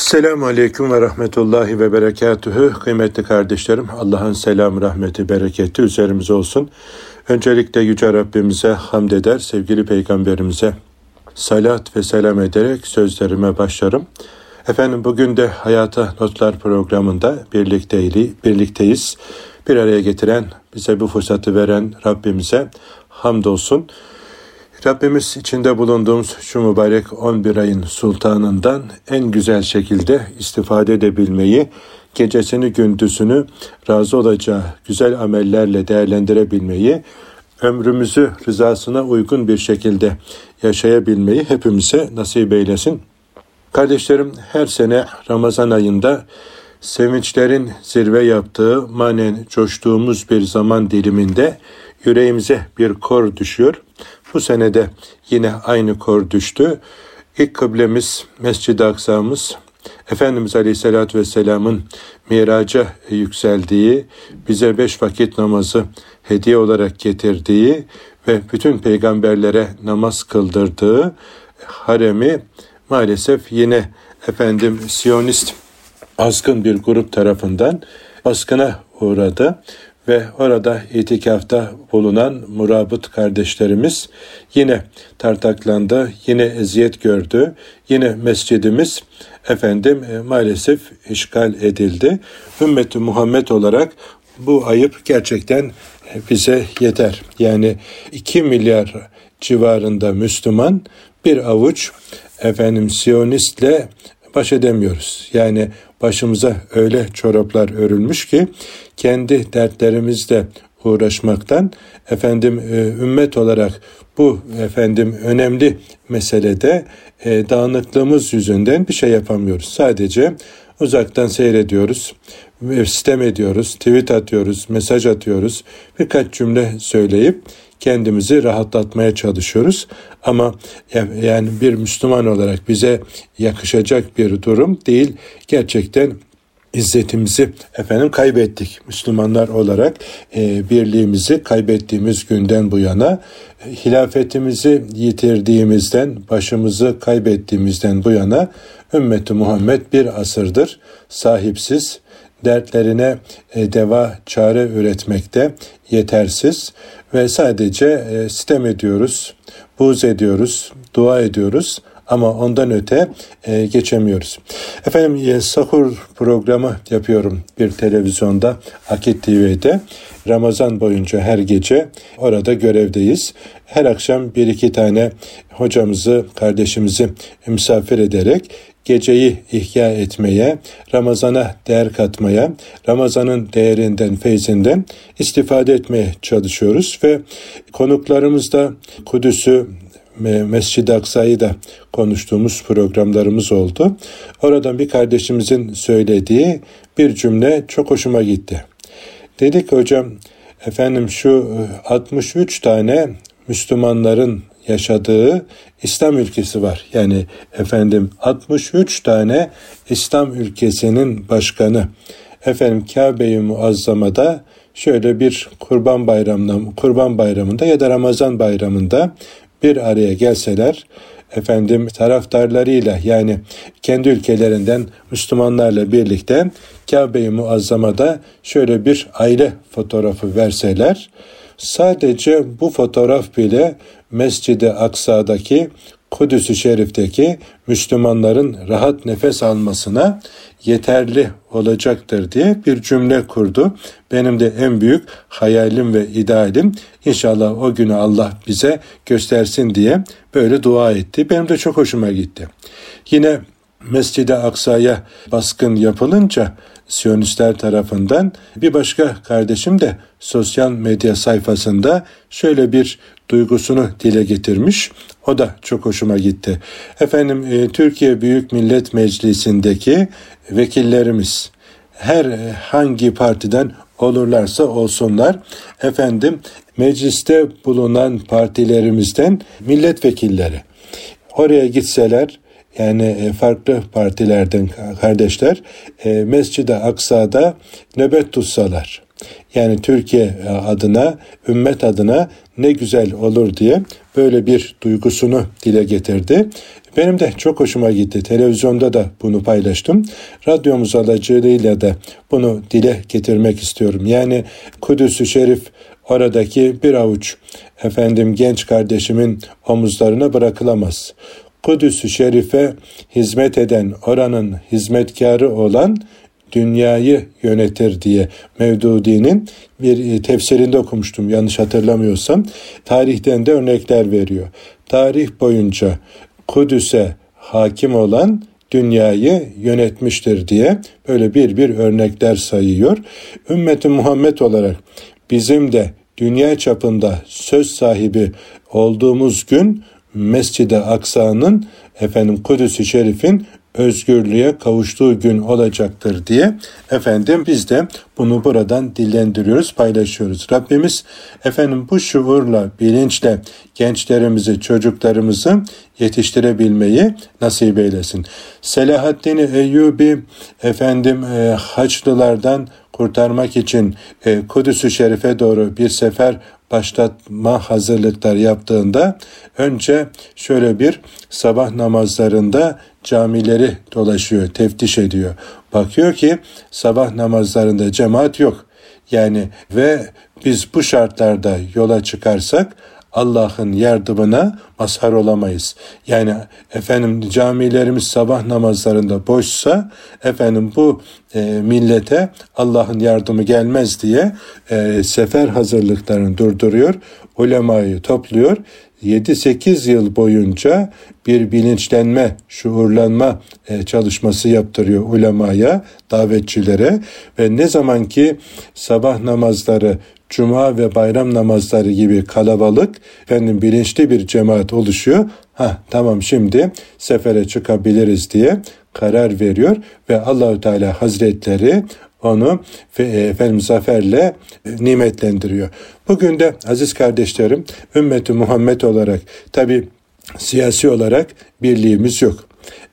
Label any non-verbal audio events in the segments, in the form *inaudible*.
Selamun Aleyküm ve Rahmetullahi ve Berekatühü. Kıymetli kardeşlerim, Allah'ın selam, rahmeti, bereketi üzerimize olsun. Öncelikle Yüce Rabbimize hamd eder, sevgili Peygamberimize salat ve selam ederek sözlerime başlarım. Efendim bugün de Hayata Notlar programında birlikteyli, birlikteyiz. Bir araya getiren, bize bu fırsatı veren Rabbimize hamdolsun. Rabbimiz içinde bulunduğumuz şu mübarek 11 ayın sultanından en güzel şekilde istifade edebilmeyi, gecesini gündüzünü razı olacağı güzel amellerle değerlendirebilmeyi, ömrümüzü rızasına uygun bir şekilde yaşayabilmeyi hepimize nasip eylesin. Kardeşlerim her sene Ramazan ayında sevinçlerin zirve yaptığı, manen coştuğumuz bir zaman diliminde yüreğimize bir kor düşüyor. Bu senede yine aynı kor düştü. İlk kıblemiz Mescid-i Aksa'mız Efendimiz Aleyhisselatü Vesselam'ın miraca yükseldiği, bize beş vakit namazı hediye olarak getirdiği ve bütün peygamberlere namaz kıldırdığı haremi maalesef yine efendim Siyonist azgın bir grup tarafından baskına uğradı ve orada itikafta bulunan murabıt kardeşlerimiz yine tartaklandı, yine eziyet gördü, yine mescidimiz efendim e, maalesef işgal edildi. Ümmeti Muhammed olarak bu ayıp gerçekten bize yeter. Yani 2 milyar civarında Müslüman bir avuç efendim Siyonistle baş edemiyoruz. Yani başımıza öyle çoraplar örülmüş ki kendi dertlerimizle uğraşmaktan efendim e, ümmet olarak bu efendim önemli meselede e, dağınıklığımız yüzünden bir şey yapamıyoruz. Sadece uzaktan seyrediyoruz, sistem ediyoruz, tweet atıyoruz, mesaj atıyoruz, birkaç cümle söyleyip kendimizi rahatlatmaya çalışıyoruz. Ama yani bir Müslüman olarak bize yakışacak bir durum değil. Gerçekten izzetimizi efendim kaybettik. Müslümanlar olarak e, birliğimizi kaybettiğimiz günden bu yana e, hilafetimizi yitirdiğimizden, başımızı kaybettiğimizden bu yana ümmeti Muhammed bir asırdır sahipsiz, dertlerine e, deva çare üretmekte yetersiz ve sadece e, sitem ediyoruz, buğz ediyoruz, dua ediyoruz ama ondan öte e, geçemiyoruz. Efendim e, sahur programı yapıyorum bir televizyonda Akit TV'de. Ramazan boyunca her gece orada görevdeyiz. Her akşam bir iki tane hocamızı, kardeşimizi misafir ederek geceyi ihya etmeye, Ramazana değer katmaya, Ramazanın değerinden, feyzinden istifade etmeye çalışıyoruz ve konuklarımız da Kudüs'ü Mescid-i Aksa'yı da konuştuğumuz programlarımız oldu. Oradan bir kardeşimizin söylediği bir cümle çok hoşuma gitti. Dedik hocam efendim şu 63 e, tane Müslümanların yaşadığı İslam ülkesi var. Yani efendim 63 tane İslam ülkesinin başkanı efendim Kabe-i Muazzama'da şöyle bir kurban bayramında kurban bayramında ya da Ramazan bayramında bir araya gelseler efendim taraftarlarıyla yani kendi ülkelerinden Müslümanlarla birlikte Kabe-i Muazzama'da şöyle bir aile fotoğrafı verseler sadece bu fotoğraf bile Mescid-i Aksa'daki Kudüs-ü Şerif'teki Müslümanların rahat nefes almasına yeterli olacaktır diye bir cümle kurdu. Benim de en büyük hayalim ve idealim inşallah o günü Allah bize göstersin diye böyle dua etti. Benim de çok hoşuma gitti. Yine Mescid-i Aksa'ya baskın yapılınca Siyonistler tarafından bir başka kardeşim de sosyal medya sayfasında şöyle bir duygusunu dile getirmiş. O da çok hoşuma gitti. Efendim e, Türkiye Büyük Millet Meclisi'ndeki vekillerimiz her e, hangi partiden olurlarsa olsunlar efendim mecliste bulunan partilerimizden milletvekilleri oraya gitseler yani e, farklı partilerden kardeşler Mescid-i Aksa'da nöbet tutsalar yani Türkiye adına, ümmet adına ne güzel olur diye böyle bir duygusunu dile getirdi Benim de çok hoşuma gitti. Televizyonda da bunu paylaştım. Radyomuz aracılığıyla da bunu dile getirmek istiyorum. Yani Kudüs-ü Şerif oradaki bir avuç efendim genç kardeşimin omuzlarına bırakılamaz. Kudüs-ü Şerif'e hizmet eden, oranın hizmetkarı olan dünyayı yönetir diye Mevdudi'nin bir e, tefsirinde okumuştum yanlış hatırlamıyorsam. Tarihten de örnekler veriyor. Tarih boyunca Kudüs'e hakim olan dünyayı yönetmiştir diye böyle bir bir örnekler sayıyor. Ümmeti Muhammed olarak bizim de dünya çapında söz sahibi olduğumuz gün Mescid-i Aksa'nın efendim Kudüs-i Şerif'in özgürlüğe kavuştuğu gün olacaktır diye efendim biz de bunu buradan dillendiriyoruz, paylaşıyoruz. Rabbimiz efendim bu şuurla, bilinçle gençlerimizi, çocuklarımızı yetiştirebilmeyi nasip eylesin. Selahaddin Eyyubi efendim e, Haçlılardan kurtarmak için e, Kudüs-ü Şerif'e doğru bir sefer başlatma hazırlıklar yaptığında önce şöyle bir sabah namazlarında camileri dolaşıyor, teftiş ediyor. Bakıyor ki sabah namazlarında cemaat yok. Yani ve biz bu şartlarda yola çıkarsak Allah'ın yardımına mazhar olamayız. Yani efendim camilerimiz sabah namazlarında boşsa efendim bu e, millete Allah'ın yardımı gelmez diye e, sefer hazırlıklarını durduruyor. Ulemayı topluyor 7-8 yıl boyunca bir bilinçlenme, şuurlanma e, çalışması yaptırıyor ulemaya, davetçilere ve ne zaman ki sabah namazları cuma ve bayram namazları gibi kalabalık efendim bilinçli bir cemaat oluşuyor. Ha tamam şimdi sefere çıkabiliriz diye karar veriyor ve Allahü Teala Hazretleri onu e, efendim zaferle e, nimetlendiriyor. Bugün de aziz kardeşlerim ümmeti Muhammed olarak tabi siyasi olarak birliğimiz yok.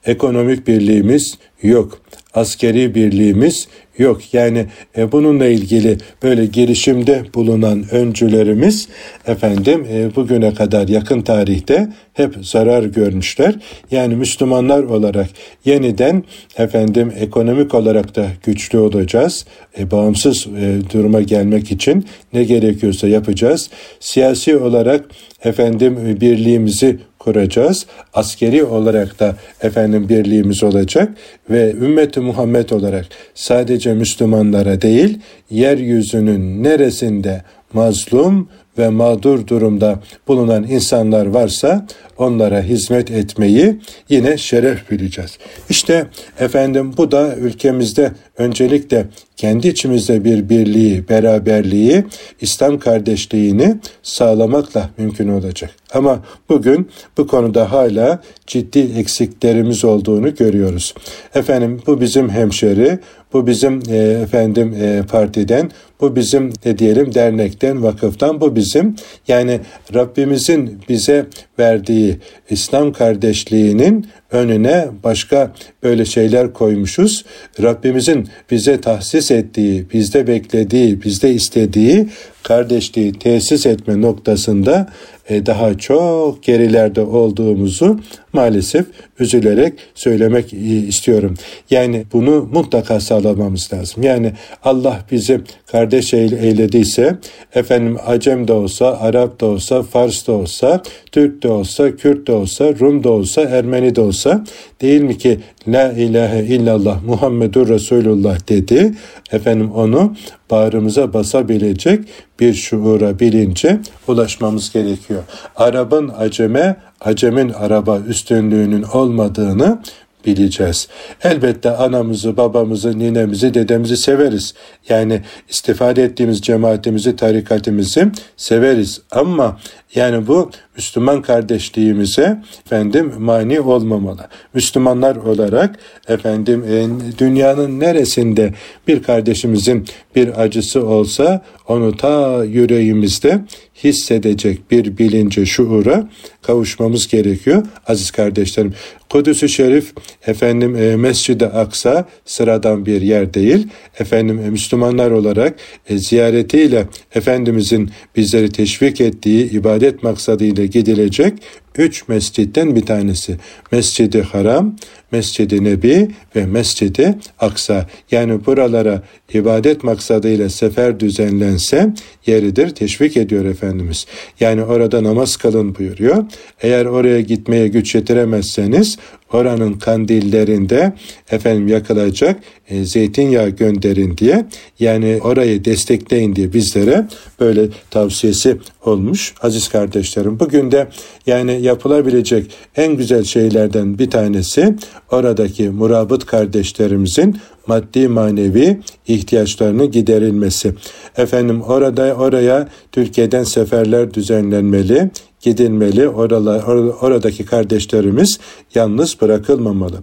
Ekonomik birliğimiz yok. Askeri birliğimiz yok. Yani e, bununla ilgili böyle girişimde bulunan öncülerimiz efendim e, bugüne kadar yakın tarihte hep zarar görmüşler. Yani Müslümanlar olarak yeniden efendim ekonomik olarak da güçlü olacağız. E, bağımsız e, duruma gelmek için ne gerekiyorsa yapacağız. Siyasi olarak efendim birliğimizi kuracağız. Askeri olarak da efendim birliğimiz olacak ve ümmeti Muhammed olarak sadece Müslümanlara değil yeryüzünün neresinde mazlum ve mağdur durumda bulunan insanlar varsa onlara hizmet etmeyi yine şeref bileceğiz. İşte efendim bu da ülkemizde öncelikle kendi içimizde bir birliği, beraberliği, İslam kardeşliğini sağlamakla mümkün olacak. Ama bugün bu konuda hala ciddi eksiklerimiz olduğunu görüyoruz. Efendim bu bizim hemşeri, bu bizim e, efendim e, partiden, bu bizim ne diyelim dernekten, vakıftan, bu bizim yani Rabbimizin bize verdiği İslam kardeşliğinin önüne başka böyle şeyler koymuşuz. Rabbimizin bize tahsis ettiği, bizde beklediği, bizde istediği kardeşliği tesis etme noktasında e, daha çok gerilerde olduğumuzu maalesef üzülerek söylemek istiyorum. Yani bunu mutlaka sağlamamız lazım. Yani Allah bizi kardeş eylediyse efendim Acem de olsa, Arap da olsa, Fars da olsa, Türk de olsa, Kürt de olsa, Rum da olsa, Ermeni de olsa değil mi ki La ilahe illallah Muhammedur Resulullah dedi. Efendim onu bağrımıza basabilecek bir şuura, bilince ulaşmamız gerekiyor. Arap'ın aceme, acemin araba üstünlüğünün olmadığını bileceğiz. Elbette anamızı, babamızı, ninemizi, dedemizi severiz. Yani istifade ettiğimiz cemaatimizi, tarikatimizi severiz. Ama yani bu Müslüman kardeşliğimize efendim mani olmamalı. Müslümanlar olarak efendim e, dünyanın neresinde bir kardeşimizin bir acısı olsa onu ta yüreğimizde hissedecek bir bilince, şuura kavuşmamız gerekiyor aziz kardeşlerim. Kudüs-ü Şerif efendim e, Mescid-i Aksa sıradan bir yer değil. Efendim e, Müslümanlar olarak e, ziyaretiyle Efendimizin bizleri teşvik ettiği ibadet maksadıyla gidilecek üç mescitten bir tanesi. Mescidi Haram, Mescidi Nebi ve Mescidi Aksa. Yani buralara ibadet maksadıyla sefer düzenlense yeridir. Teşvik ediyor Efendimiz. Yani orada namaz kılın buyuruyor. Eğer oraya gitmeye güç yetiremezseniz oranın kandillerinde efendim yakılacak e, zeytinyağı gönderin diye yani orayı destekleyin diye bizlere böyle tavsiyesi olmuş aziz kardeşlerim. Bugün de yani yapılabilecek en güzel şeylerden bir tanesi oradaki murabıt kardeşlerimizin maddi manevi ihtiyaçlarını giderilmesi. Efendim orada oraya Türkiye'den seferler düzenlenmeli, gidilmeli. Oralar, oradaki kardeşlerimiz yalnız bırakılmamalı.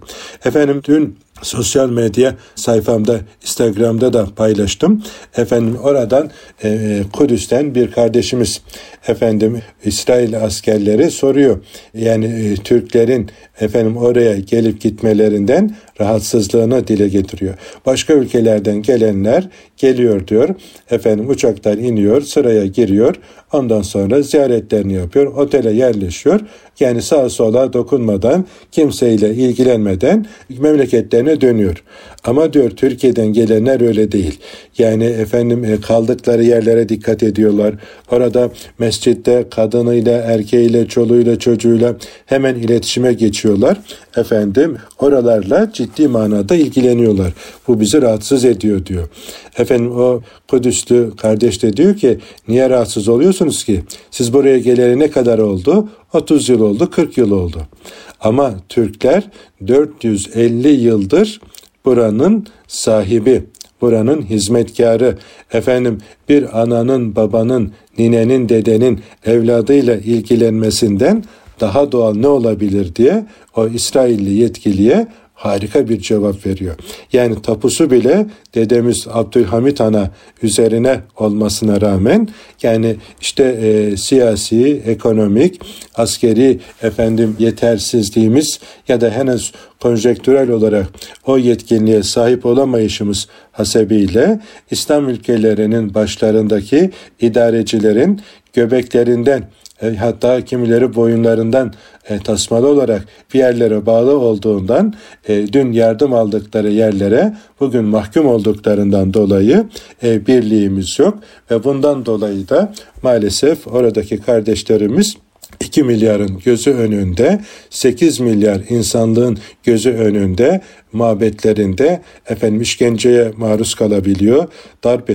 Efendim dün sosyal medya sayfamda Instagram'da da paylaştım. Efendim oradan e, Kudüs'ten bir kardeşimiz efendim İsrail askerleri soruyor. Yani e, Türklerin efendim oraya gelip gitmelerinden rahatsızlığını dile getiriyor. Başka ülkelerden gelenler geliyor diyor. Efendim uçaktan iniyor, sıraya giriyor. Ondan sonra ziyaretlerini yapıyor, otele yerleşiyor. Yani sağa sola dokunmadan, kimseyle ilgilenmeden memleketlerine dönüyor. Ama diyor Türkiye'den gelenler öyle değil. Yani efendim e, kaldıkları yerlere dikkat ediyorlar. Orada mescitte kadınıyla, erkeğiyle, çoluğuyla, çocuğuyla hemen iletişime geçiyorlar. Efendim oralarla ciddi manada ilgileniyorlar. Bu bizi rahatsız ediyor diyor. Efendim o Kudüslü kardeş de diyor ki niye rahatsız oluyorsunuz ki? Siz buraya geleli ne kadar oldu? 30 yıl oldu, 40 yıl oldu. Ama Türkler 450 yıldır buranın sahibi, buranın hizmetkarı, efendim bir ananın, babanın, ninenin, dedenin evladıyla ilgilenmesinden daha doğal ne olabilir diye o İsrailli yetkiliye harika bir cevap veriyor. Yani tapusu bile dedemiz Abdülhamit Han'a üzerine olmasına rağmen yani işte e, siyasi, ekonomik, askeri efendim yetersizliğimiz ya da henüz konjektürel olarak o yetkinliğe sahip olamayışımız hasebiyle İslam ülkelerinin başlarındaki idarecilerin göbeklerinden e, hatta kimileri boyunlarından e, tasmalı olarak bir yerlere bağlı olduğundan e, dün yardım aldıkları yerlere bugün mahkum olduklarından dolayı e, birliğimiz yok. Ve bundan dolayı da maalesef oradaki kardeşlerimiz 2 milyarın gözü önünde, 8 milyar insanlığın gözü önünde, mabetlerinde efendim işkenceye maruz kalabiliyor, darp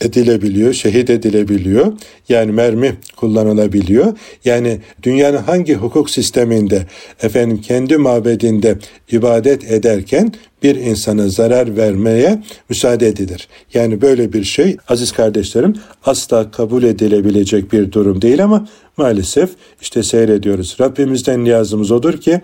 edilebiliyor, şehit edilebiliyor. Yani mermi kullanılabiliyor. Yani dünyanın hangi hukuk sisteminde efendim kendi mabedinde ibadet ederken bir insana zarar vermeye müsaade edilir. Yani böyle bir şey aziz kardeşlerim asla kabul edilebilecek bir durum değil ama maalesef işte seyrediyoruz. Rabbimizden niyazımız odur ki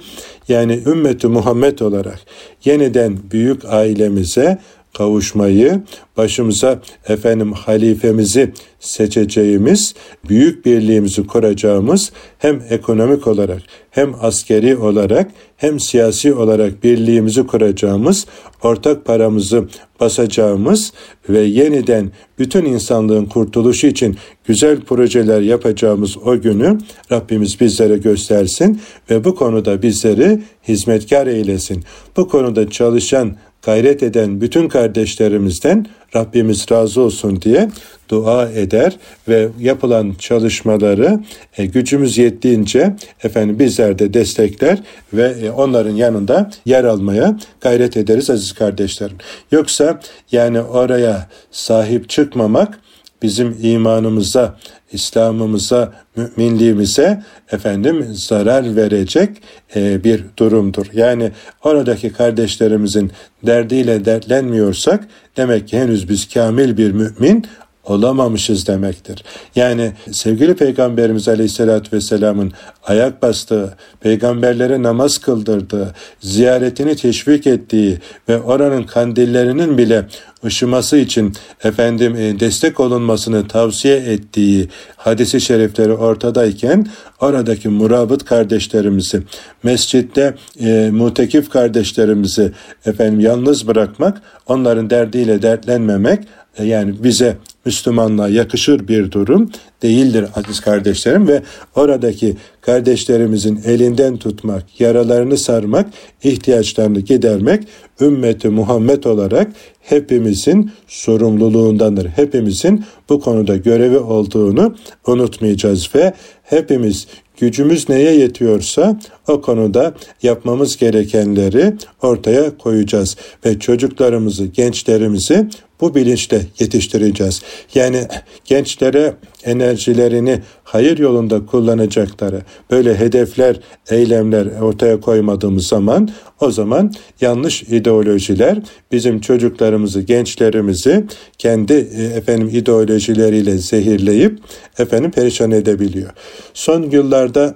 yani ümmeti Muhammed olarak yeniden büyük ailemize kavuşmayı, başımıza efendim halifemizi seçeceğimiz, büyük birliğimizi kuracağımız hem ekonomik olarak hem askeri olarak hem siyasi olarak birliğimizi kuracağımız, ortak paramızı basacağımız ve yeniden bütün insanlığın kurtuluşu için güzel projeler yapacağımız o günü Rabbimiz bizlere göstersin ve bu konuda bizleri hizmetkar eylesin. Bu konuda çalışan gayret eden bütün kardeşlerimizden Rabbimiz razı olsun diye dua eder ve yapılan çalışmaları e, gücümüz yettiğince efendim bizler de destekler ve e, onların yanında yer almaya gayret ederiz aziz kardeşlerim. Yoksa yani oraya sahip çıkmamak bizim imanımıza, İslam'ımıza, müminliğimize efendim zarar verecek e, bir durumdur. Yani oradaki kardeşlerimizin derdiyle dertlenmiyorsak demek ki henüz biz kamil bir mümin olamamışız demektir. Yani sevgili Peygamberimiz Aleyhisselatü Vesselam'ın ayak bastığı, peygamberlere namaz kıldırdığı, ziyaretini teşvik ettiği ve oranın kandillerinin bile ışıması için efendim e, destek olunmasını tavsiye ettiği hadisi şerifleri ortadayken oradaki murabıt kardeşlerimizi, mescitte e, mutekif kardeşlerimizi efendim yalnız bırakmak, onların derdiyle dertlenmemek e, yani bize Müslümanlığa yakışır bir durum değildir aziz kardeşlerim ve oradaki kardeşlerimizin elinden tutmak, yaralarını sarmak, ihtiyaçlarını gidermek ümmeti Muhammed olarak hepimizin sorumluluğundandır. Hepimizin bu konuda görevi olduğunu unutmayacağız ve hepimiz gücümüz neye yetiyorsa o konuda yapmamız gerekenleri ortaya koyacağız ve çocuklarımızı, gençlerimizi bu bilinçle yetiştireceğiz. Yani gençlere enerjilerini hayır yolunda kullanacakları böyle hedefler, eylemler ortaya koymadığımız zaman o zaman yanlış ideolojiler bizim çocuklarımızı, gençlerimizi kendi e, efendim ideolojileriyle zehirleyip efendim perişan edebiliyor. Son yıllarda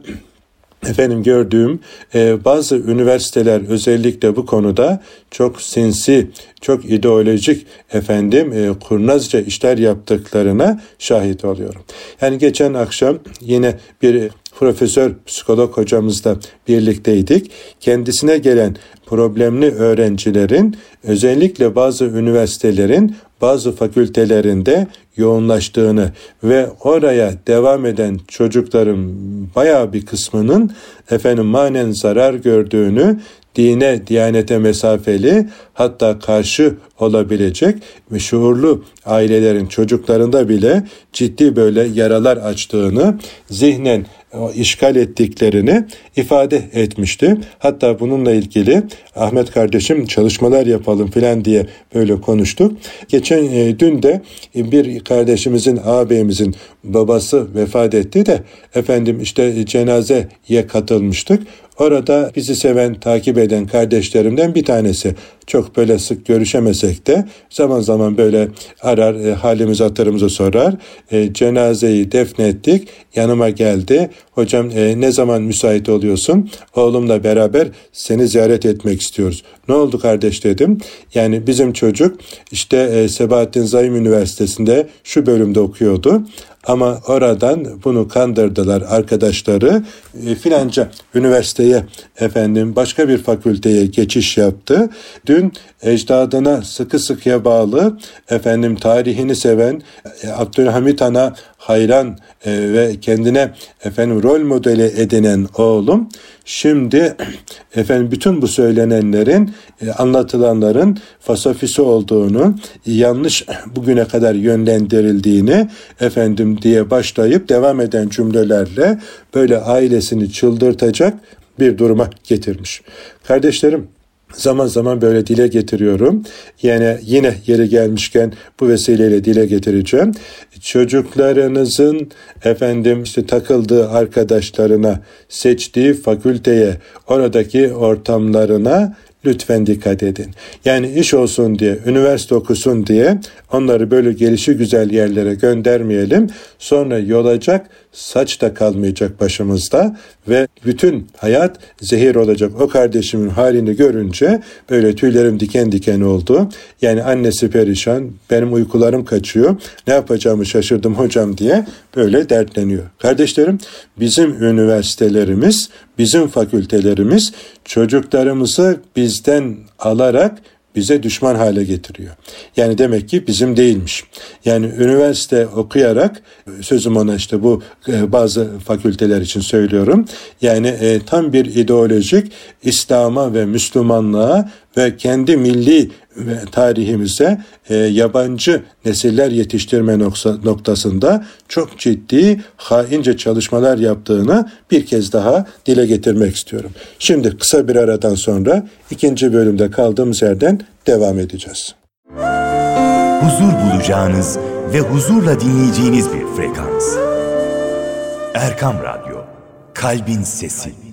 efendim gördüğüm e, bazı üniversiteler özellikle bu konuda çok sinsi, çok ideolojik efendim e, kurnazca işler yaptıklarına şahit oluyorum. Yani geçen akşam yine bir profesör psikolog hocamızla birlikteydik. Kendisine gelen problemli öğrencilerin özellikle bazı üniversitelerin bazı fakültelerinde yoğunlaştığını ve oraya devam eden çocukların baya bir kısmının efendim manen zarar gördüğünü dine, diyanete mesafeli hatta karşı olabilecek ve şuurlu ailelerin çocuklarında bile ciddi böyle yaralar açtığını, zihnen işgal ettiklerini ifade etmişti. Hatta bununla ilgili Ahmet kardeşim çalışmalar yapalım filan diye böyle konuştuk. Geçen e, dün de bir kardeşimizin ağabeyimizin babası vefat etti de efendim işte cenazeye katılmıştık. Orada bizi seven, takip eden kardeşlerimden bir tanesi. Çok böyle sık görüşemesek de zaman zaman böyle arar, e, halimizi hatırımızı sorar. E, cenazeyi defnettik, yanıma geldi. Hocam e, ne zaman müsait oluyorsun? Oğlumla beraber seni ziyaret etmek istiyoruz. Ne oldu kardeş dedim. Yani bizim çocuk işte e, Sebahattin Zaim Üniversitesi'nde şu bölümde okuyordu. Ama oradan bunu kandırdılar arkadaşları. E, filanca üniversiteye efendim başka bir fakülteye geçiş yaptı. Dün ecdadına sıkı sıkıya bağlı efendim tarihini seven e, Abdülhamit Han'a hayran e, ve kendine efendim rol modeli edinen oğlum şimdi *clears throat* efendim bütün bu söylenenlerin e, anlatılanların fasafisi olduğunu yanlış *clears throat* bugüne kadar yönlendirildiğini efendim diye başlayıp devam eden cümlelerle böyle ailesini çıldırtacak bir duruma getirmiş. Kardeşlerim zaman zaman böyle dile getiriyorum. Yani yine yeri gelmişken bu vesileyle dile getireceğim. Çocuklarınızın efendim işte takıldığı arkadaşlarına, seçtiği fakülteye, oradaki ortamlarına lütfen dikkat edin. Yani iş olsun diye, üniversite okusun diye onları böyle gelişi güzel yerlere göndermeyelim. Sonra yolacak saç da kalmayacak başımızda ve bütün hayat zehir olacak. O kardeşimin halini görünce böyle tüylerim diken diken oldu. Yani annesi perişan, benim uykularım kaçıyor. Ne yapacağımı şaşırdım hocam diye böyle dertleniyor. Kardeşlerim bizim üniversitelerimiz, bizim fakültelerimiz çocuklarımızı bizden alarak bize düşman hale getiriyor. Yani demek ki bizim değilmiş. Yani üniversite okuyarak sözüm ona işte bu e, bazı fakülteler için söylüyorum. Yani e, tam bir ideolojik İslam'a ve Müslümanlığa ve kendi milli ve tarihimize e, yabancı nesiller yetiştirme noktasında çok ciddi haince çalışmalar yaptığını bir kez daha dile getirmek istiyorum. Şimdi kısa bir aradan sonra ikinci bölümde kaldığımız yerden devam edeceğiz. Huzur bulacağınız ve huzurla dinleyeceğiniz bir frekans. Erkam Radyo, Kalbin Sesi.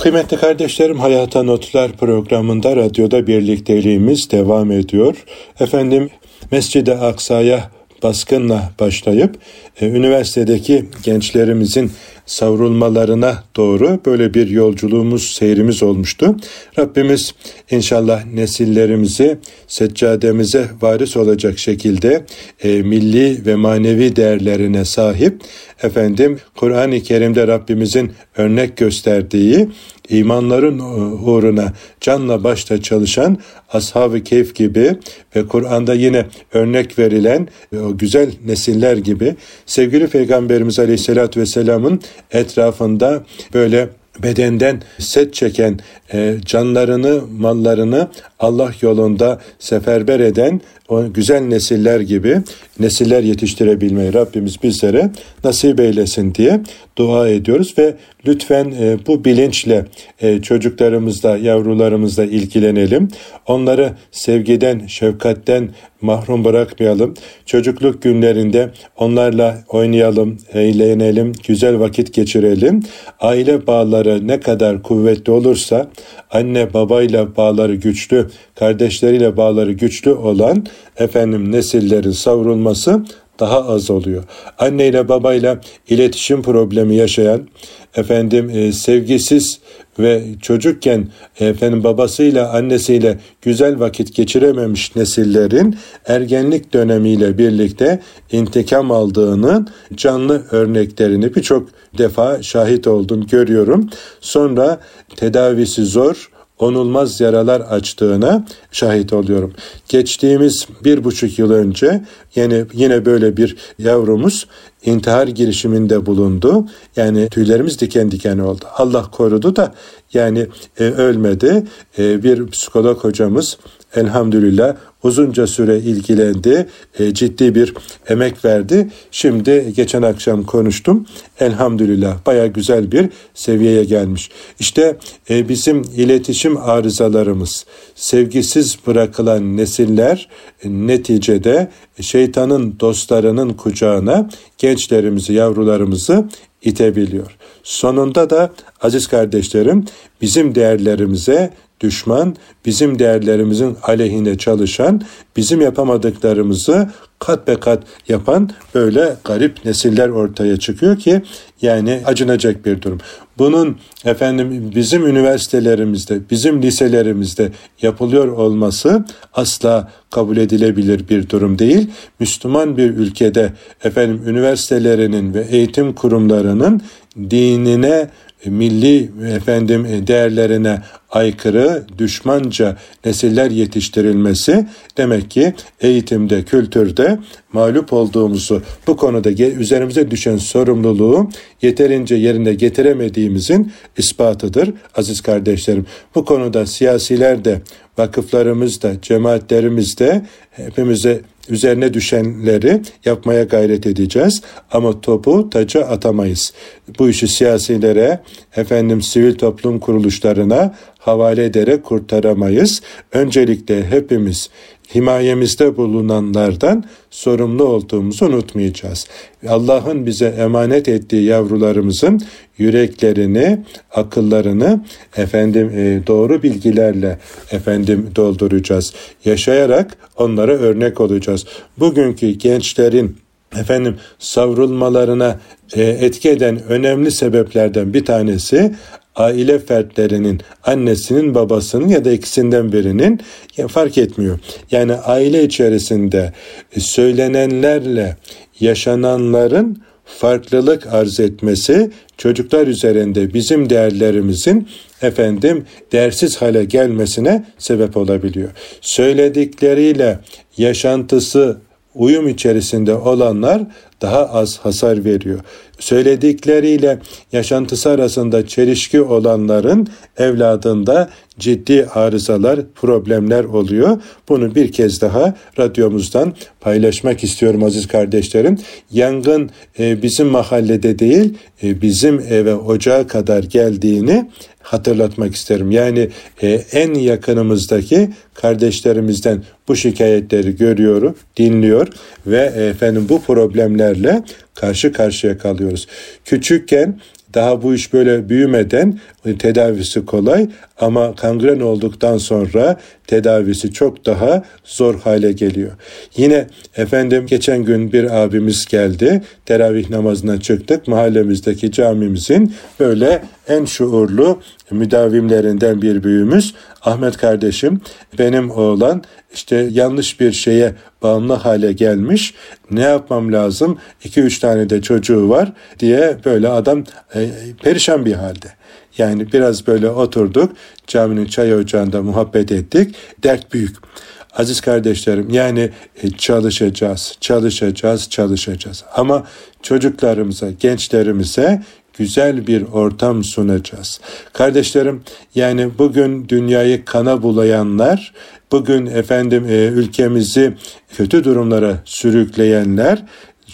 Kıymetli kardeşlerim Hayata Notlar programında radyoda birlikteliğimiz devam ediyor. Efendim Mescid-i Aksa'ya baskınla başlayıp e, üniversitedeki gençlerimizin savrulmalarına doğru böyle bir yolculuğumuz, seyrimiz olmuştu. Rabbimiz inşallah nesillerimizi seccademize varis olacak şekilde e, milli ve manevi değerlerine sahip efendim Kur'an-ı Kerim'de Rabbimizin örnek gösterdiği imanların uğruna canla başla çalışan ashab-ı keyf gibi ve Kur'an'da yine örnek verilen o güzel nesiller gibi sevgili Peygamberimiz Aleyhisselatü Vesselam'ın etrafında böyle bedenden set çeken, e, canlarını, mallarını Allah yolunda seferber eden o güzel nesiller gibi nesiller yetiştirebilmeyi Rabbimiz bizlere nasip eylesin diye dua ediyoruz ve lütfen e, bu bilinçle e, çocuklarımızla, yavrularımızla ilgilenelim. Onları sevgiden, şefkatten mahrum bırakmayalım. Çocukluk günlerinde onlarla oynayalım, eğlenelim, güzel vakit geçirelim. Aile bağları ne kadar kuvvetli olursa, anne babayla bağları güçlü, kardeşleriyle bağları güçlü olan efendim nesillerin savrulması daha az oluyor. Anne ile babayla iletişim problemi yaşayan, efendim e, sevgisiz ve çocukken efendim babasıyla annesiyle güzel vakit geçirememiş nesillerin ergenlik dönemiyle birlikte intikam aldığının canlı örneklerini birçok defa şahit oldum, görüyorum. Sonra tedavisi zor, onulmaz yaralar açtığına şahit oluyorum. Geçtiğimiz bir buçuk yıl önce yani yine böyle bir yavrumuz intihar girişiminde bulundu. Yani tüylerimiz diken diken oldu. Allah korudu da yani e, ölmedi. E, bir psikolog hocamız elhamdülillah uzunca süre ilgilendi, e, ciddi bir emek verdi. Şimdi geçen akşam konuştum. Elhamdülillah baya güzel bir seviyeye gelmiş. İşte e, bizim iletişim arızalarımız, sevgisiz bırakılan nesiller e, neticede şeytanın dostlarının kucağına gençlerimizi, yavrularımızı itebiliyor. Sonunda da aziz kardeşlerim bizim değerlerimize düşman, bizim değerlerimizin aleyhine çalışan, bizim yapamadıklarımızı kat be kat yapan böyle garip nesiller ortaya çıkıyor ki yani acınacak bir durum. Bunun efendim bizim üniversitelerimizde, bizim liselerimizde yapılıyor olması asla kabul edilebilir bir durum değil. Müslüman bir ülkede efendim üniversitelerinin ve eğitim kurumlarının dinine milli efendim değerlerine aykırı, düşmanca nesiller yetiştirilmesi demek ki eğitimde, kültürde mağlup olduğumuzu, bu konuda üzerimize düşen sorumluluğu yeterince yerine getiremediğimizin ispatıdır aziz kardeşlerim. Bu konuda siyasiler de, vakıflarımız da, cemaatlerimiz de hepimize üzerine düşenleri yapmaya gayret edeceğiz. Ama topu taca atamayız. Bu işi siyasilere, efendim sivil toplum kuruluşlarına havale ederek kurtaramayız. Öncelikle hepimiz himayemizde bulunanlardan sorumlu olduğumuzu unutmayacağız. Allah'ın bize emanet ettiği yavrularımızın yüreklerini, akıllarını efendim e, doğru bilgilerle efendim dolduracağız. Yaşayarak onlara örnek olacağız. Bugünkü gençlerin efendim savrulmalarına e, etki eden önemli sebeplerden bir tanesi aile fertlerinin annesinin babasının ya da ikisinden birinin ya fark etmiyor. Yani aile içerisinde söylenenlerle yaşananların farklılık arz etmesi çocuklar üzerinde bizim değerlerimizin efendim değersiz hale gelmesine sebep olabiliyor. Söyledikleriyle yaşantısı uyum içerisinde olanlar daha az hasar veriyor. Söyledikleriyle yaşantısı arasında çelişki olanların evladında ciddi arızalar, problemler oluyor. Bunu bir kez daha radyomuzdan paylaşmak istiyorum aziz kardeşlerim. Yangın e, bizim mahallede değil, e, bizim eve ocağa kadar geldiğini hatırlatmak isterim. Yani e, en yakınımızdaki kardeşlerimizden bu şikayetleri görüyor, dinliyor ve efendim bu problemlerle karşı karşıya kalıyoruz. Küçükken daha bu iş böyle büyümeden tedavisi kolay Ama kangren olduktan sonra tedavisi çok daha zor hale geliyor. Yine efendim geçen gün bir abimiz geldi. Teravih namazına çıktık. Mahallemizdeki camimizin böyle en şuurlu müdavimlerinden bir büyüğümüz Ahmet kardeşim benim oğlan işte yanlış bir şeye bağımlı hale gelmiş. Ne yapmam lazım? 2-3 tane de çocuğu var diye böyle adam e, perişan bir halde. Yani biraz böyle oturduk, caminin çay ocağında muhabbet ettik. Dert büyük. Aziz kardeşlerim yani e, çalışacağız, çalışacağız, çalışacağız. Ama çocuklarımıza, gençlerimize güzel bir ortam sunacağız. Kardeşlerim yani bugün dünyayı kana bulayanlar, bugün efendim e, ülkemizi kötü durumlara sürükleyenler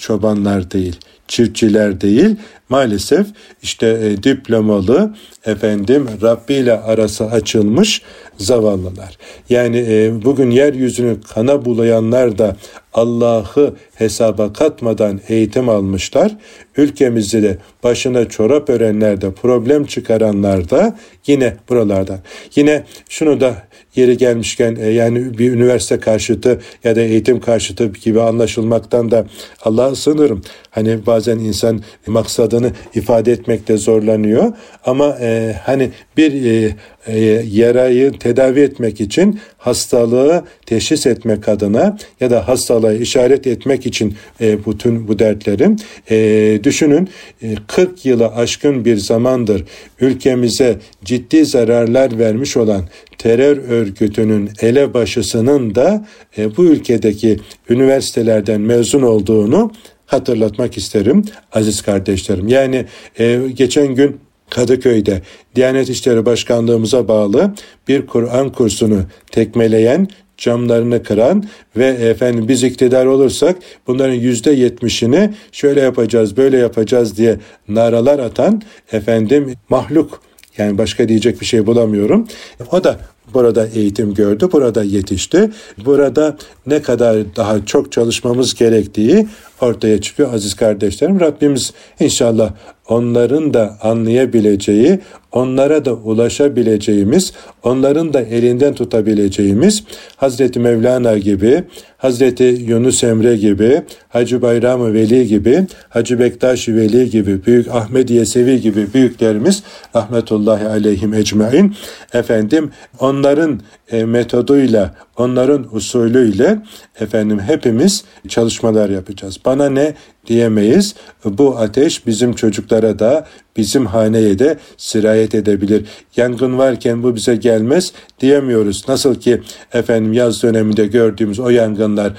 çobanlar değil, çiftçiler değil, maalesef işte e, diplomalı efendim Rabbi ile arası açılmış zavallılar. Yani e, bugün yeryüzünü kana bulayanlar da Allah'ı hesaba katmadan eğitim almışlar. Ülkemizde de başına çorap örenler de problem çıkaranlar da yine buralardan. Yine şunu da yeri gelmişken e, yani bir üniversite karşıtı ya da eğitim karşıtı gibi anlaşılmaktan da Allah'a sığınırım. Hani bazen insan maksadını ifade etmekte zorlanıyor ama e, hani bir e, e, yarayı tedavi etmek için hastalığı teşhis etmek adına ya da hastalığı işaret etmek için e, bütün bu dertlerim e, düşünün e, 40 yılı aşkın bir zamandır ülkemize ciddi zararlar vermiş olan terör örgütünün elebaşısının da e, bu ülkedeki üniversitelerden mezun olduğunu hatırlatmak isterim aziz kardeşlerim. Yani e, geçen gün Kadıköy'de Diyanet İşleri Başkanlığımıza bağlı bir Kur'an kursunu tekmeleyen camlarını kıran ve efendim biz iktidar olursak bunların yüzde yetmişini şöyle yapacağız böyle yapacağız diye naralar atan efendim mahluk yani başka diyecek bir şey bulamıyorum. O da burada eğitim gördü, burada yetişti. Burada ne kadar daha çok çalışmamız gerektiği ortaya çıkıyor aziz kardeşlerim. Rabbimiz inşallah onların da anlayabileceği, onlara da ulaşabileceğimiz, onların da elinden tutabileceğimiz Hazreti Mevlana gibi, Hazreti Yunus Emre gibi, Hacı Bayram Veli gibi, Hacı Bektaş Veli gibi, Büyük Ahmet Yesevi gibi büyüklerimiz rahmetullahi aleyhim ecmain efendim onların e, metoduyla, onların usulüyle efendim hepimiz çalışmalar yapacağız. Bana ne diyemeyiz. Bu ateş bizim çocuklara da bizim haneye de sirayet edebilir. Yangın varken bu bize gelmez diyemiyoruz. Nasıl ki efendim yaz döneminde gördüğümüz o yangınlar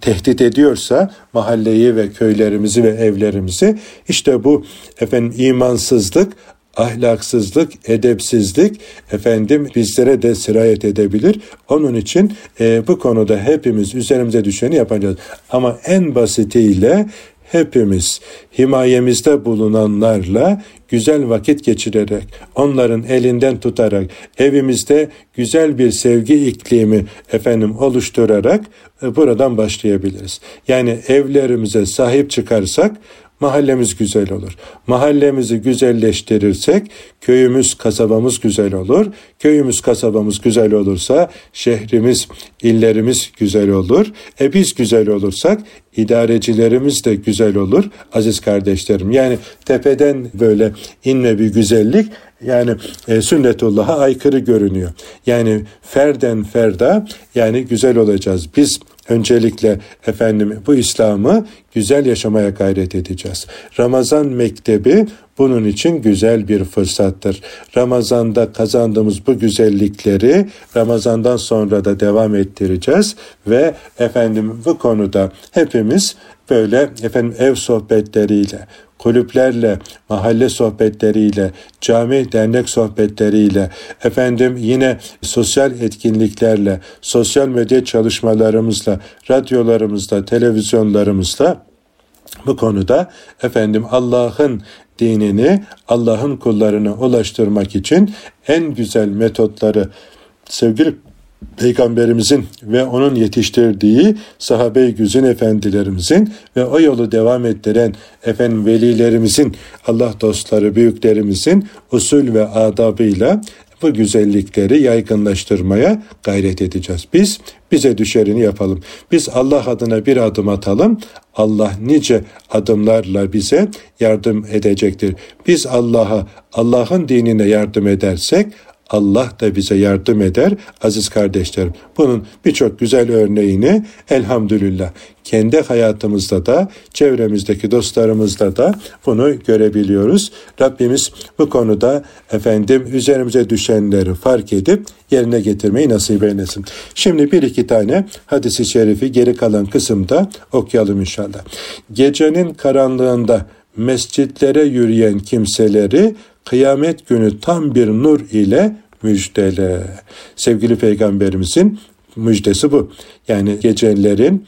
tehdit ediyorsa mahalleyi ve köylerimizi ve evlerimizi işte bu efendim imansızlık ahlaksızlık, edepsizlik efendim bizlere de sirayet edebilir. Onun için e, bu konuda hepimiz üzerimize düşeni yapacağız. Ama en basitiyle hepimiz himayemizde bulunanlarla güzel vakit geçirerek, onların elinden tutarak, evimizde güzel bir sevgi iklimi efendim oluşturarak e, buradan başlayabiliriz. Yani evlerimize sahip çıkarsak mahallemiz güzel olur. Mahallemizi güzelleştirirsek köyümüz, kasabamız güzel olur. Köyümüz, kasabamız güzel olursa şehrimiz, illerimiz güzel olur. E biz güzel olursak idarecilerimiz de güzel olur aziz kardeşlerim. Yani tepeden böyle inme bir güzellik yani e, sünnetullah'a aykırı görünüyor. Yani ferden ferda yani güzel olacağız. Biz öncelikle efendim bu İslam'ı güzel yaşamaya gayret edeceğiz. Ramazan mektebi bunun için güzel bir fırsattır. Ramazanda kazandığımız bu güzellikleri Ramazandan sonra da devam ettireceğiz ve efendim bu konuda hepimiz böyle efendim ev sohbetleriyle, kulüplerle, mahalle sohbetleriyle, cami dernek sohbetleriyle, efendim yine sosyal etkinliklerle, sosyal medya çalışmalarımızla, radyolarımızla, televizyonlarımızla bu konuda efendim Allah'ın dinini Allah'ın kullarına ulaştırmak için en güzel metotları sevgili Peygamberimizin ve onun yetiştirdiği sahabe-i güzin efendilerimizin ve o yolu devam ettiren efendim velilerimizin, Allah dostları, büyüklerimizin usul ve adabıyla bu güzellikleri yaygınlaştırmaya gayret edeceğiz. Biz bize düşerini yapalım. Biz Allah adına bir adım atalım. Allah nice adımlarla bize yardım edecektir. Biz Allah'a, Allah'ın dinine yardım edersek Allah da bize yardım eder aziz kardeşlerim. Bunun birçok güzel örneğini elhamdülillah kendi hayatımızda da çevremizdeki dostlarımızda da bunu görebiliyoruz. Rabbimiz bu konuda efendim üzerimize düşenleri fark edip yerine getirmeyi nasip eylesin. Şimdi bir iki tane hadisi şerifi geri kalan kısımda okuyalım inşallah. Gecenin karanlığında mescitlere yürüyen kimseleri kıyamet günü tam bir nur ile müjdele. Sevgili peygamberimizin müjdesi bu. Yani gecelerin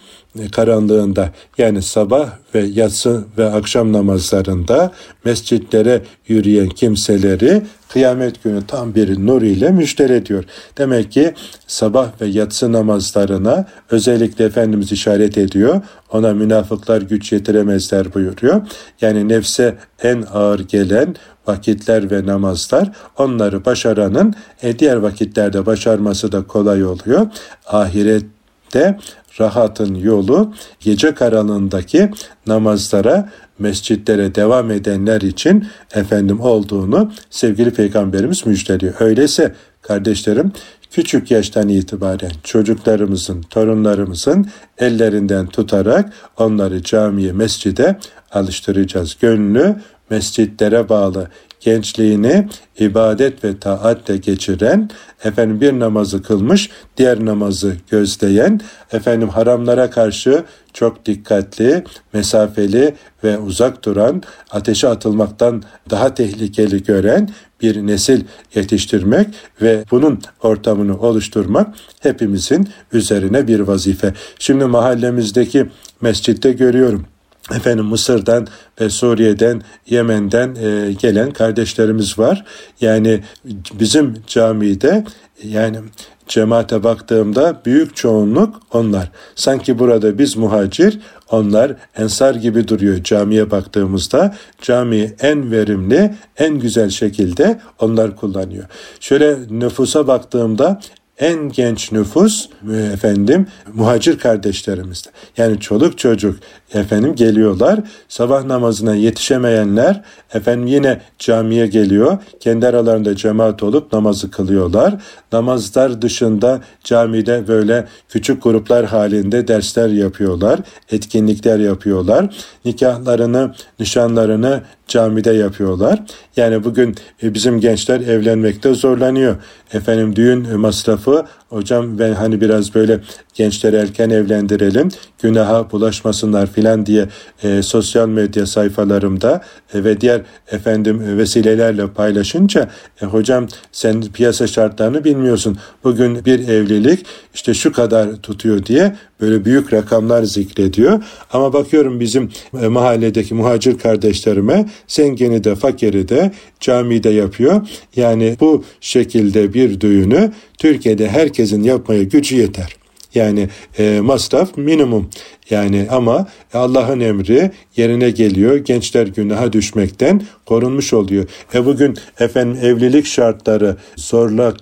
karanlığında yani sabah ve yatsı ve akşam namazlarında mescitlere yürüyen kimseleri kıyamet günü tam bir nur ile müjdele diyor. Demek ki sabah ve yatsı namazlarına özellikle Efendimiz işaret ediyor. Ona münafıklar güç yetiremezler buyuruyor. Yani nefse en ağır gelen vakitler ve namazlar onları başaranın e, diğer vakitlerde başarması da kolay oluyor. Ahirette rahatın yolu gece karanlığındaki namazlara, mescitlere devam edenler için efendim olduğunu sevgili peygamberimiz müjdeliyor. Öyleyse kardeşlerim küçük yaştan itibaren çocuklarımızın, torunlarımızın ellerinden tutarak onları camiye, mescide alıştıracağız. Gönlü mescitlere bağlı gençliğini ibadet ve taatle geçiren, efendim bir namazı kılmış, diğer namazı gözleyen, efendim haramlara karşı çok dikkatli, mesafeli ve uzak duran, ateşe atılmaktan daha tehlikeli gören bir nesil yetiştirmek ve bunun ortamını oluşturmak hepimizin üzerine bir vazife. Şimdi mahallemizdeki mescitte görüyorum efendim Mısır'dan ve Suriye'den, Yemen'den e, gelen kardeşlerimiz var. Yani bizim camide yani cemaate baktığımda büyük çoğunluk onlar. Sanki burada biz muhacir, onlar ensar gibi duruyor camiye baktığımızda. Camiyi en verimli, en güzel şekilde onlar kullanıyor. Şöyle nüfusa baktığımda en genç nüfus efendim muhacir kardeşlerimizde. Yani çoluk çocuk efendim geliyorlar. Sabah namazına yetişemeyenler efendim yine camiye geliyor. Kendi aralarında cemaat olup namazı kılıyorlar. Namazlar dışında camide böyle küçük gruplar halinde dersler yapıyorlar. Etkinlikler yapıyorlar. Nikahlarını, nişanlarını camide yapıyorlar. Yani bugün e, bizim gençler evlenmekte zorlanıyor. Efendim düğün masrafı hocam ben hani biraz böyle gençleri erken evlendirelim günaha bulaşmasınlar filan diye e, sosyal medya sayfalarımda e, ve diğer efendim e, vesilelerle paylaşınca e, hocam sen piyasa şartlarını bilmiyorsun. Bugün bir evlilik işte şu kadar tutuyor diye böyle büyük rakamlar zikrediyor. Ama bakıyorum bizim e, mahalledeki muhacir kardeşlerime zengini de fakiri de camide yapıyor. Yani bu şekilde bir düğünü Türkiye'de herkesin yapmaya gücü yeter. Yani e, masraf minimum. Yani ama Allah'ın emri yerine geliyor. Gençler günaha düşmekten korunmuş oluyor. E bugün efendim evlilik şartları zorla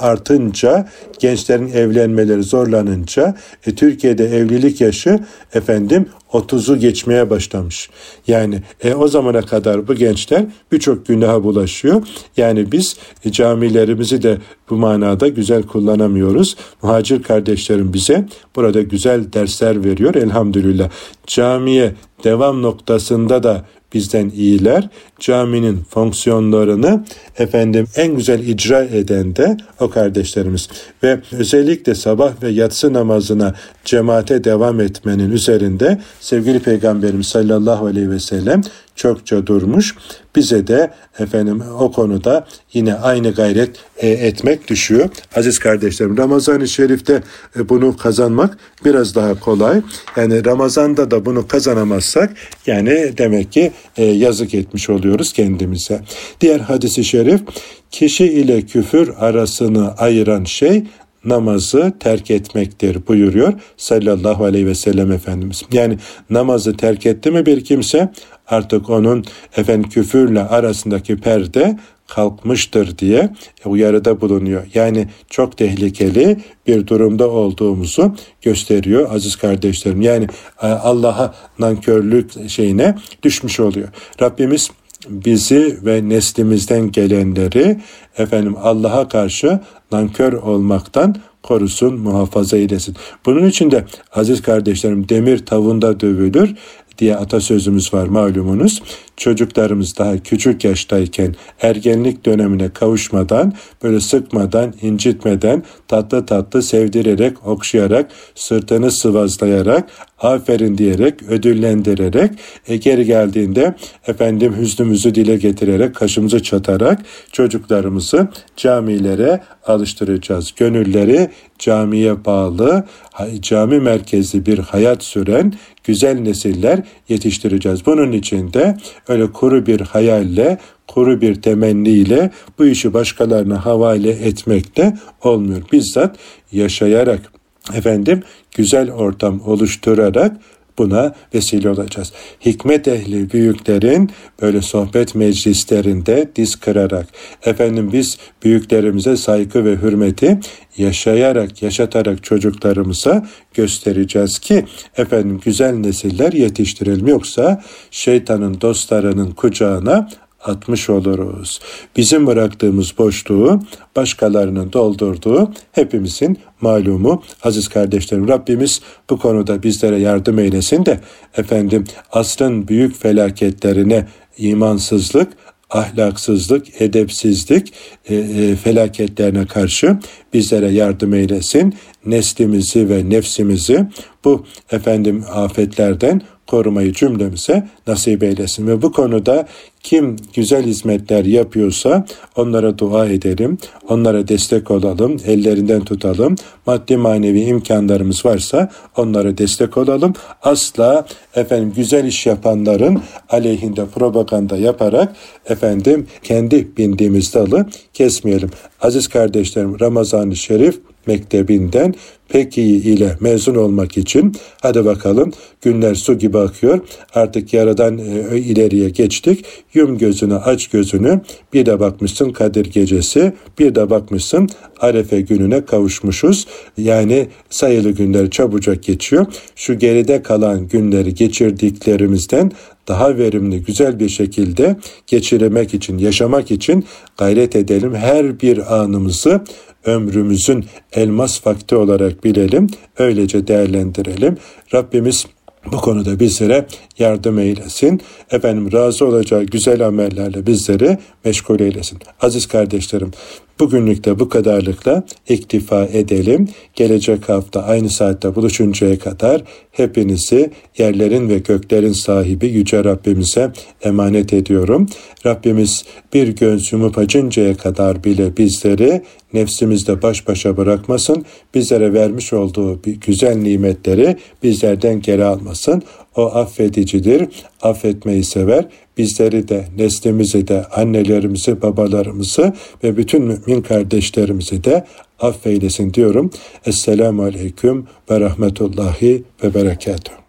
artınca gençlerin evlenmeleri zorlanınca e, Türkiye'de evlilik yaşı efendim 30'u geçmeye başlamış. Yani e, o zamana kadar bu gençler birçok günaha bulaşıyor. Yani biz e, camilerimizi de bu manada güzel kullanamıyoruz. Muhacir kardeşlerim bize burada güzel dersler veriyor elhamdülillah. Camiye devam noktasında da bizden iyiler. Caminin fonksiyonlarını efendim en güzel icra eden de o kardeşlerimiz. Ve özellikle sabah ve yatsı namazına cemaate devam etmenin üzerinde sevgili Peygamberimiz sallallahu aleyhi ve sellem çokça durmuş. Bize de efendim o konuda yine aynı gayret e, etmek düşüyor. Aziz kardeşlerim Ramazan-ı Şerif'te e, bunu kazanmak biraz daha kolay. Yani Ramazan'da da bunu kazanamazsak yani demek ki e, yazık etmiş oluyoruz kendimize. Diğer hadisi şerif kişi ile küfür arasını ayıran şey namazı terk etmektir buyuruyor sallallahu aleyhi ve sellem Efendimiz. Yani namazı terk etti mi bir kimse artık onun efendim küfürle arasındaki perde kalkmıştır diye uyarıda bulunuyor. Yani çok tehlikeli bir durumda olduğumuzu gösteriyor aziz kardeşlerim. Yani e, Allah'a nankörlük şeyine düşmüş oluyor. Rabbimiz bizi ve neslimizden gelenleri efendim Allah'a karşı nankör olmaktan korusun, muhafaza eylesin. Bunun için de aziz kardeşlerim demir tavunda dövülür diye atasözümüz var malumunuz. Çocuklarımız daha küçük yaştayken ergenlik dönemine kavuşmadan böyle sıkmadan, incitmeden tatlı tatlı sevdirerek, okşayarak, sırtını sıvazlayarak, aferin diyerek, ödüllendirerek e, geri geldiğinde efendim hüznümüzü dile getirerek, kaşımızı çatarak çocuklarımızı camilere alıştıracağız. Gönülleri camiye bağlı, cami merkezli bir hayat süren güzel nesiller yetiştireceğiz. Bunun için de öyle kuru bir hayalle, kuru bir temenniyle bu işi başkalarına havale etmekte olmuyor. Bizzat yaşayarak efendim güzel ortam oluşturarak buna vesile olacağız. Hikmet ehli büyüklerin böyle sohbet meclislerinde diz kırarak efendim biz büyüklerimize saygı ve hürmeti yaşayarak, yaşatarak çocuklarımıza göstereceğiz ki efendim güzel nesiller yetiştirelim. Yoksa şeytanın dostlarının kucağına atmış oluruz. Bizim bıraktığımız boşluğu başkalarının doldurduğu hepimizin malumu. Aziz kardeşlerim Rabbimiz bu konuda bizlere yardım eylesin de efendim asrın büyük felaketlerine imansızlık, ahlaksızlık, edepsizlik e, e, felaketlerine karşı bizlere yardım eylesin. Neslimizi ve nefsimizi bu efendim afetlerden korumayı cümlemize nasip eylesin. Ve bu konuda kim güzel hizmetler yapıyorsa onlara dua edelim, onlara destek olalım, ellerinden tutalım. Maddi manevi imkanlarımız varsa onlara destek olalım. Asla efendim güzel iş yapanların aleyhinde propaganda yaparak efendim kendi bindiğimiz dalı kesmeyelim. Aziz kardeşlerim Ramazan-ı Şerif Mektebinden pek iyi ile mezun olmak için hadi bakalım günler su gibi akıyor. Artık yaradan e, ileriye geçtik. Yum gözünü aç gözünü bir de bakmışsın Kadir gecesi bir de bakmışsın Arefe gününe kavuşmuşuz. Yani sayılı günler çabucak geçiyor. Şu geride kalan günleri geçirdiklerimizden daha verimli, güzel bir şekilde geçirmek için, yaşamak için gayret edelim. Her bir anımızı ömrümüzün elmas vakti olarak bilelim, öylece değerlendirelim. Rabbimiz bu konuda bizlere yardım eylesin. Efendim razı olacağı güzel amellerle bizleri meşgul eylesin. Aziz kardeşlerim bugünlük de bu kadarlıkla iktifa edelim. Gelecek hafta aynı saatte buluşuncaya kadar hepinizi yerlerin ve göklerin sahibi Yüce Rabbimize emanet ediyorum. Rabbimiz bir göz yumup acıncaya kadar bile bizleri nefsimizde baş başa bırakmasın. Bizlere vermiş olduğu güzel nimetleri bizlerden geri almasın. O affedicidir, affetmeyi sever. Bizleri de, neslimizi de, annelerimizi, babalarımızı ve bütün mümin kardeşlerimizi de affeylesin diyorum. Esselamu Aleyküm ve Rahmetullahi ve Berekatuhu.